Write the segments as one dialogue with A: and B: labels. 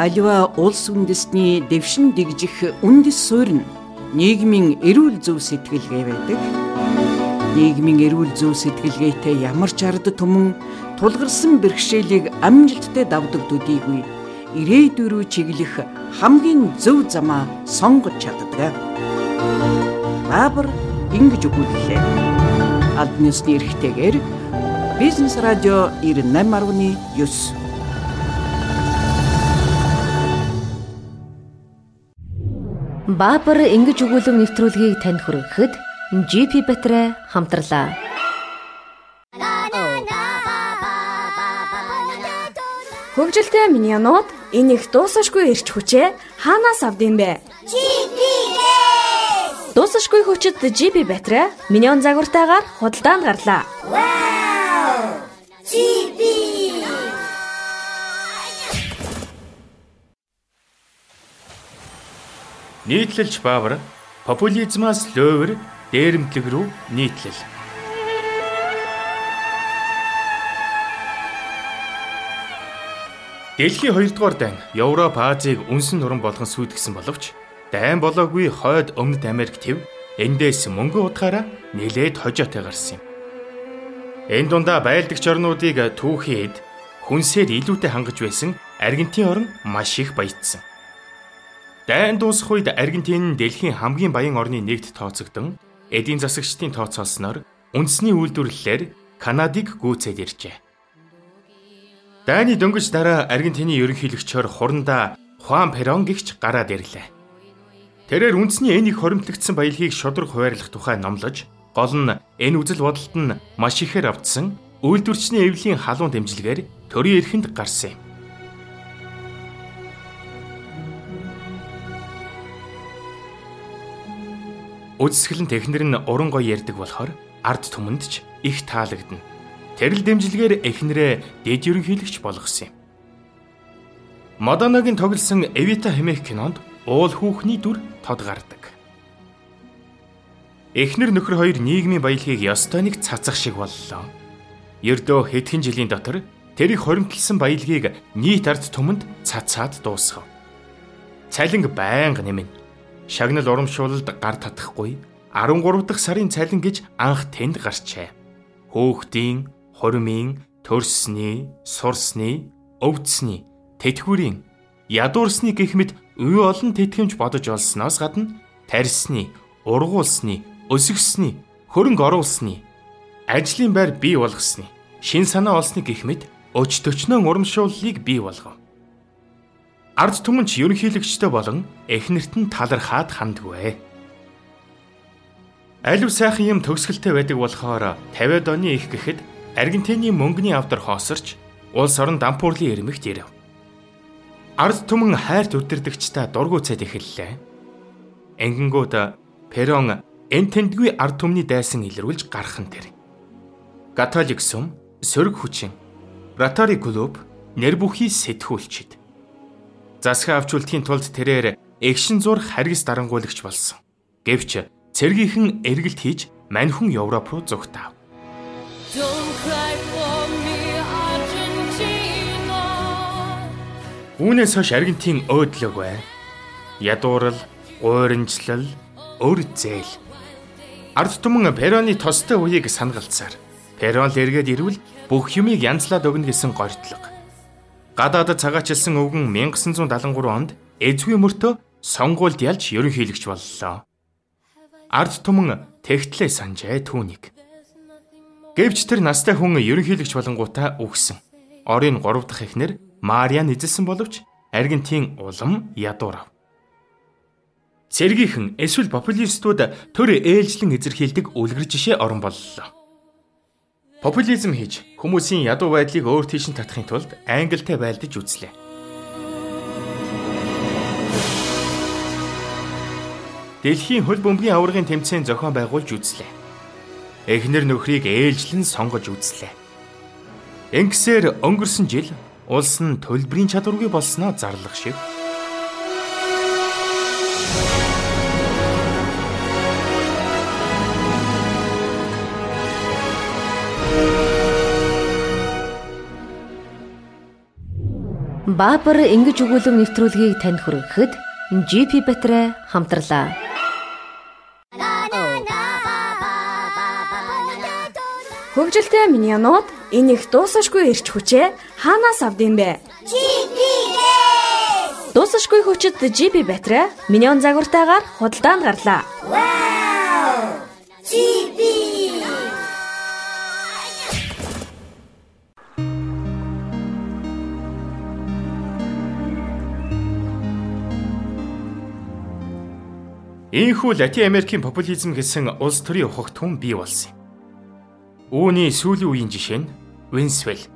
A: Аливаа улс үндэстний дэвшин дэгжих үндэс суурь нь нийгмийн эрүүл зөв сэтгэлгээ байдаг. Нийгмийн эрүүл зөв сэтгэлгээтэй ямар ч ард түмэн тулгарсан бэрхшээлийг амжилттай давдаг төдийгүй ирээдүй рүү чиглэх хамгийн зөв замаа сонгож чаддаг. Баабар ингэж өгүүллээ. Албаны ёсны эрхтэйгээр Бизнес радио 98.9
B: Баабар ингэж өгүүлэм нэвтрүүлгийг танд хүргэхэд GP Батрэ хамтлаа.
C: Хөгжилтэй миньонууд энэ их дуусашгүй ирч хүчээ хаанаас авдсан бэ?
D: GP-ээс.
C: Дуусашгүй хүчит GP Батрэ миньон загвартаагаар худалдаанд гарлаа.
D: Вау!
E: Нийтлэлч баавар популизмаас лөөвөр дээрэмтлэг рүү нийтлэл. Дэлхийн 2 дугаар дан Европ Азийг үнсэн нуран болгон сүйтгэсэн боловч дайн болоогүй хойд өмнөд Америк төв эндээс мөнгө утгаараа нэлээд хожоотой гарсан юм. Энэ дундаа байлдагч орнуудыг түүхэд хүнсээр илүүтэй хангаж байсан Аргентин орн маш их баяжсан. Дайн дуусах үед Аргентин нь дэлхийн хамгийн баян орны нэгт тооцогдсон эдийн засагчдын тооцоолсноор үндэсний үйлдвэрлэлээр Канадыг гүйцээд иржээ. Дайны дөнгөж дараа Аргентины ерөнхийлөгчөөр хурандаа Хуан Перон гихч гараад ирлээ. Тэрээр үндэсний энийг хоримтлагдсан баялагийг шудраг хуваарлах тухай номлож, гол нь энэ үзэл бодолд нь маш ихээр автсан үйлдвэрчний эвлийн халуун дэмжлэгээр төрийн эрхэнд гарсан юм. Үдсгэлэн технэр нь уран гоё ярддаг болохоор ард түмэнд ч их таалагдана. Тэрл дэмжлэгээр эхнэрээ дэд ерөнхийлөгч болгосон юм. Маданагийн тоглосон Эвита хэмээх кинонд уул хүүхний дүр тод гардаг. Эхнэр нөхөр хоёр нийгмийн баялагийг ёстой нэг цацах шиг боллоо. Ердөө хэдхэн жилийн дотор тэрийг хоримтлсан баялагийг нийт ард түмэнд цацаад дуусгав. Цалинг байнга нэмнэ. Шагнал урамшуулалд гар татахгүй 13 дахь сарын цалин гэж анх тэнд гарчээ. Хөөхтийн хормын, төрсний, сурсны, өвдсний, тэтгүүрийн, ядуурсны гэх мэт үе олон тэтгэмж бодож олсноос гадна тарьсны, ургуулсны, өсгсний, хөрөнгө оруулсны, ажлын байр бий болгосны, шин санаа олсны гэх мэт өч төчнөө урамшууллыг бий болгов. Ард түмэнч ерөнхийлөгчтэй болон эхнэрт нь талархаад хандгүй. Алив сайхан юм төгсгөлтэй байдаг болохоор 50-ад оны их гэхэд Аргентины мөнгөний авдар хоосорч улс орон дампуурлын ирмэгт ирэв. Ард түмэн хайрт өдөрдөгчтэй дургуцаад эхэллээ. Энгингүүд Перон эн тэндгүй ард түмний дайсан илрүүлж гарах нь тэр. Католик сум, сөрөг хүчин, Ротари клуб, нэр бүхий сэтгүүлчид. Засгаа авчултгийн тулд тэрээр эгшин зурх харгас дарангуулагч болсон. Гэвч цэргийнхэн эргэлт хийж мань хүн Европ руу зүгтав. Үүнээс хойш Аргентин өөдлөг бай. Ядуурл, гуйрынчлал, өр зээл. Ард түмэн Пероны тостой үеийг санагалцсаар Перон л эргээд ирвэл бүх юмыг янзлаад өгнө гэсэн горьдлого. Гадаадд цагаачилсан өвгөн 1973 онд эзгүй мөртөө сонгуульд ялж ерөнхийлөгч боллоо. Ард түмэн тэгтлээ санжээ түүнийг. Гэвч тэр настай хүн ерөнхийлөгч болонгуудаа үгсэн. Орын 3 дахь эхнэр Мариан эзэлсэн боловч Аргентин улам ядуурав. Цэргийнхэн эсвэл популистууд төр ээлжлэн эзэрхийлдэг үлгэр жишээ орон боллоо. Популизм хийж хүмүүсийн ядуу байдлыг өөр тийш нь татахын тулд англитай байлдаж үзлээ. Дэлхийн хөл бөмбөгийн аваргын тэмцээн зохион байгуулж үзлээ. Эхнэр нөхрийг ээлжлэн сонгож үзлээ. Ингэсээр өнгөрсөн жил улс нь төлбөрийн чадваргүй болсноо зарлах шиг.
B: Баабар ингэж өгүүлэм нэвтрүүлгийг танд хүргэхэд GP Батрэ хамтлаа.
C: Хөгжилтэй миний янууд энэ их дуусашгүй ирч хүчээ хаанаас авдсан бэ?
D: GPS!
C: Дуусашгүй хүчит GP Батрэ миньон загвартаагаар худалдаанд гарлаа.
D: Wow! GB!
E: Ийхүү Латин Америкийн популизм гэсэн улс төрийн ухагт хүн бий болсон юм. Үүний сүүлийн үеийн жишээ нь Венсвел.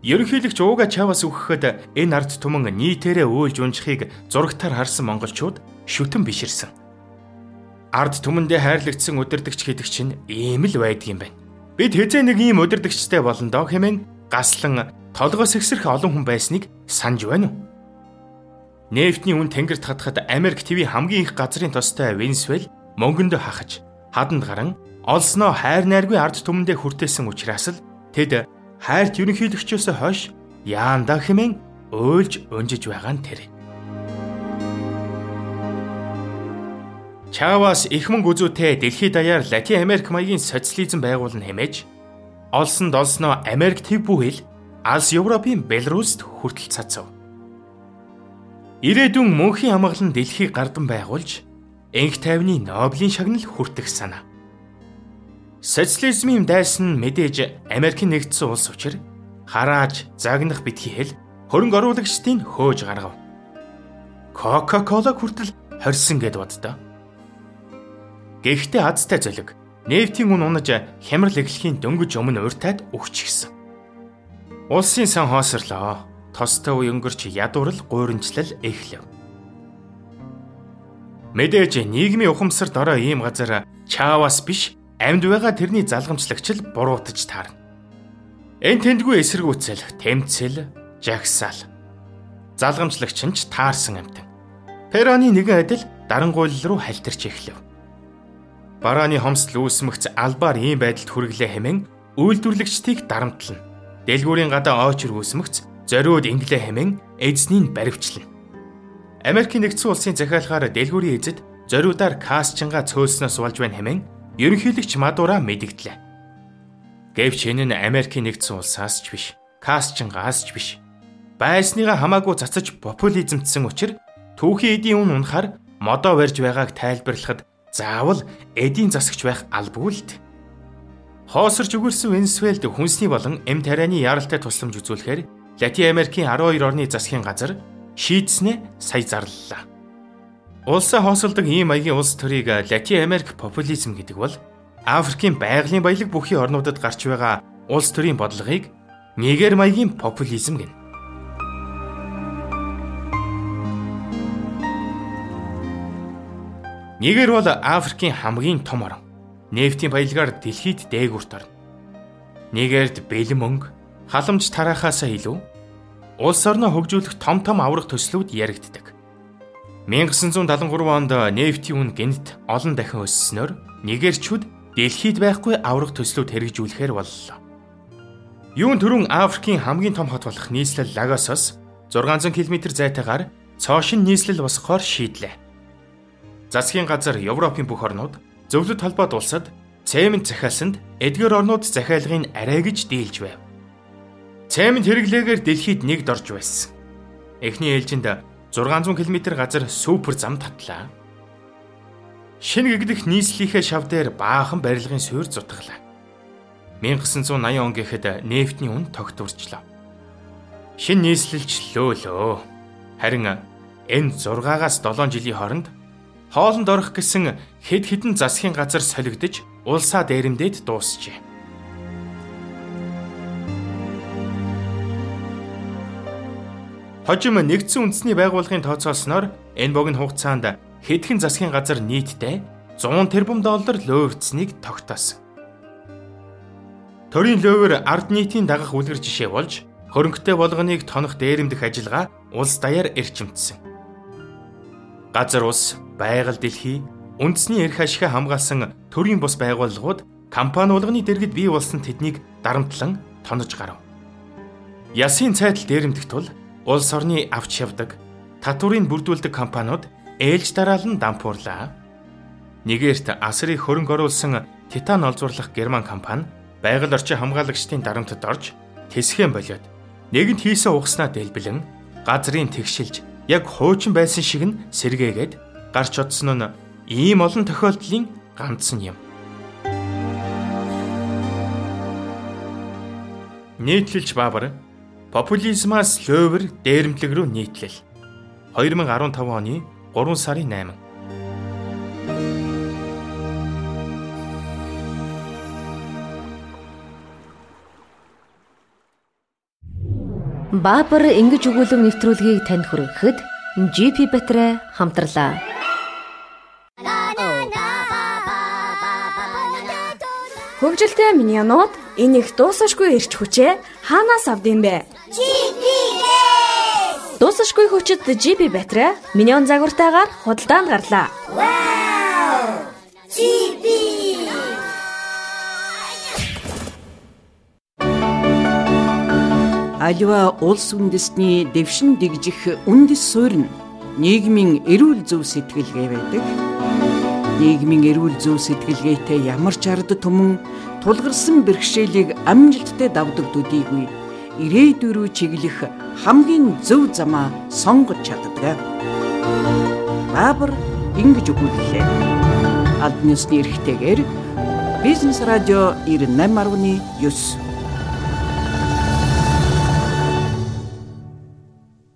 E: Ерөнхийлөгч ууга чаваас үхэхэд энэ ард түмэн нийтээрээ өөлж унжихыг зурагтаар харсан монголчууд шүтэн биширсэн. Ард түмэндээ хайрлагдсан удирдахч гэдэг чинь ийм л байдгийм байна. Бид хэзээ нэг ийм удирдахчтай болно доо хэмээн гаслан толгоос ихсрэх олон хүн байсныг санаж байна уу? Нефтний үн тэнгэрт хатахад Америк ТV хамгийн их газрын тостой Венесуэл мөнгөнд хахаж хаданд гарan олсноо хайр найргүй ард түмэндээ хүртээсэн учраас л тэд хайрт ерөнхийлөгчөөс хойш яанда хэмээн өөлж өнжиж байгаа нь тэр. Чавас их мөнгө үзүүтэй дэлхийд даяар Латин Америк маягийн социализм байгуулна хэмээж олсонд олсноо Америк төв бүхэл Алс Европын Беларуст хүртэл цацав. Ирээдүйн мөнхийн амгалан дэлхийг гардан байгуулж энх тайвны Нобелийн шагнал хүртэх санаа. Социализмын дайсан мэдээж Америкийн нэгдсэн улс учраас харааж загнах битгий хэл хөрөнгө оруулагчдын хөөж гаргав. Кока-кола хүртэл хорьсон гэд боддоо. Гэхдээ азтай золиг нефтийн үн унаж хямрал эхлэхийн дөнгөж өмнө уртаад өгч гисэн. Улсын сан хоосрлоо тостой өнгөрч ядуурл гуйрамжлал эхлэв. Мэдээж нийгмийн ухамсарт ороо ийм газар чаавас биш амьд байгаа тэрний залгамжлагч л буруутаж таарна. Эн тэндгүй эсэргүүцэл, тэмцэл, жагсаал. Залгамжлагч нь ч таарсан амтан. Пероны нэгэн адил дарангуйл руу хальтарч эхлэв. Барааны хомсдол үүсмэгц албаар ийм байдалд хүргэлээ хэмээн үйлдвэрлэгчдийг дарамтлана. Дэлгүүрийн гадаа ойчр үүсмэгц зориуд инглээ хэмээн эзнийг баривчлана. Америкийн нэгдсэн улсын захиалгаар дэлгүүрийн эзэд зориудаар касчинга цөөлснөөс болж байна хэмээн ерөнхийлөгч Мадура мэдгдлээ. Гэвч энэ нь Америкийн нэгдсэн улсаас ч биш, касчингаас ч биш. Байсныгаа хамаагүй цацаж популизмтсэн учраас түүхийн эдийн үн унахаар модоо барьж байгааг тайлбарлахад заавал эдийн засагч байх албагүй л дээ. Хоосорч өгөрсөн Венесуэлд хүнсний болон эм тарианы яралтай тусламж үзүүлэхээр Латин Америкийн 12 орны засгийн газар шийдснээ сая зарлалаа. Улсаа хоосолдог ийм маягийн улс төрийг Латин Америк популизм гэдэг бол Африкийн байгалийн баялаг бүхий орнуудад гарч байгаа улс төрийн бодлогыг нэгэр маягийн популизм гэнэ. Нэгэр бол Африкийн хамгийн том орн. Нефтийн баялагаар дэлхийд дээгүүрт орно. Нэгэрд бэлэн мөнгө, халамж тараахаасаа илүү улс орноо хөгжүүлэх том том аврах төслүүд яригддаг. 1973 онд нефтийн үн гэнэт олон дахин өсснөөр нэгэрчүүд дэлхийд байхгүй аврах төслүүд хэрэгжүүлэхээр боллоо. Юун төрүн Африкийн хамгийн том хот болох нийслэл Лагосоос 600 км зайтайгаар цоошин нийслэл босгохоор шийдлээ. Засгийн газар Европын бүх орнууд зөвлөлт холбоот улсад цемент захиалсанд эдгээр орнууд захиалгыг арай гэж дийлж байв. Цаймент хэрэглээгээр дэлхийд нэгд орж байсан. Эхний ээлжинд 600 км газар супер зам татлаа. Шинэ гэгдэх нийслэлийнхээ шав дээр баахан барилгын суурь зутглаа. 1980 он гэхэд нефтний үн тогтворчлоо. Шинэ нийслэлч лөөлөө. Харин энэ 6-аас 7 жилийн хооронд хоолнд орох гэсэн хэд хэдэн засгийн газар солигдож улсаа дээрэмдээд дуусжээ. Хожим нэгдсэн үндэсний байгууллагын тооцоолсноор энэ богино хугацаанд хэдхэн засгийн газар нийтдээ 100 тэрбум доллар лөөвцнийг тогтоосон. Төрийн лөөвөр ард нийтийн дагах үлгэр жишээ болж хөрөнгөтэй болгоныг тонох дээрэмдэх ажиллагаа улс даяар эрчимдсэн. Газар ус, байгаль дэлхий, үндэсний эрх ашигаа хамгаалсан төрийн бус байгууллагууд компани болгоны дэргэд бий болсон тэднийг дарамтлан тонож гарав. Ясын цайтал дээрэмдэх тул улс орны авч явдаг татварыг бүрдүүлдэг компаниуд ээлж дараалан дампуурлаа. Нэгээрт асрыг хөрөнгө оруулсан Титан олзуурлах герман компани байгаль орчин хамгаалагчдын дарамтад орж тэсхэн болоод нэгэнт хийсэн угаснаа дэлбэлэн газрын тэгшилж яг хуучин байсан шиг нь сэргээгээд гарч одсон нь ийм олон тохиолдлын ганц нь юм. Нийтлэлж Баабар популизмаас лөөвөр дээрэмтлэг рүү нийтлэл 2015 оны 3 сарын 8
B: Баабар ингэж өгүүлэн нэвтрүүлгийг танд хүргэхэд GP Батрэ хамтарлаа.
C: Хөвгөлтэй миний янууд энэ их дуусашгүй ирч хүчээ хаанаас авдсан бэ? Дуусашгүй хүчит GP Батрэ миньон загвартаагаар худалдаанд гарлаа.
D: Wow! GPS!
A: Аливаа улс үндэстний дэвшин дэгжих үндэс суурь нь нийгмийн эрүүл зөв сэтгэлгээ байдаг. Нийгмийн эрүүл зөв сэтгэлгээтэй ямар ч ард түмэн тулгарсан бэрхшээлийг амжилттай давдаг төдийгүй ирээдүй рүү чиглэх хамгийн зөв замаа сонгож чаддаг. Баабар ингэж өгүүллээ. Албан ёсны эрхтэйгээр Бизнес радио 98.9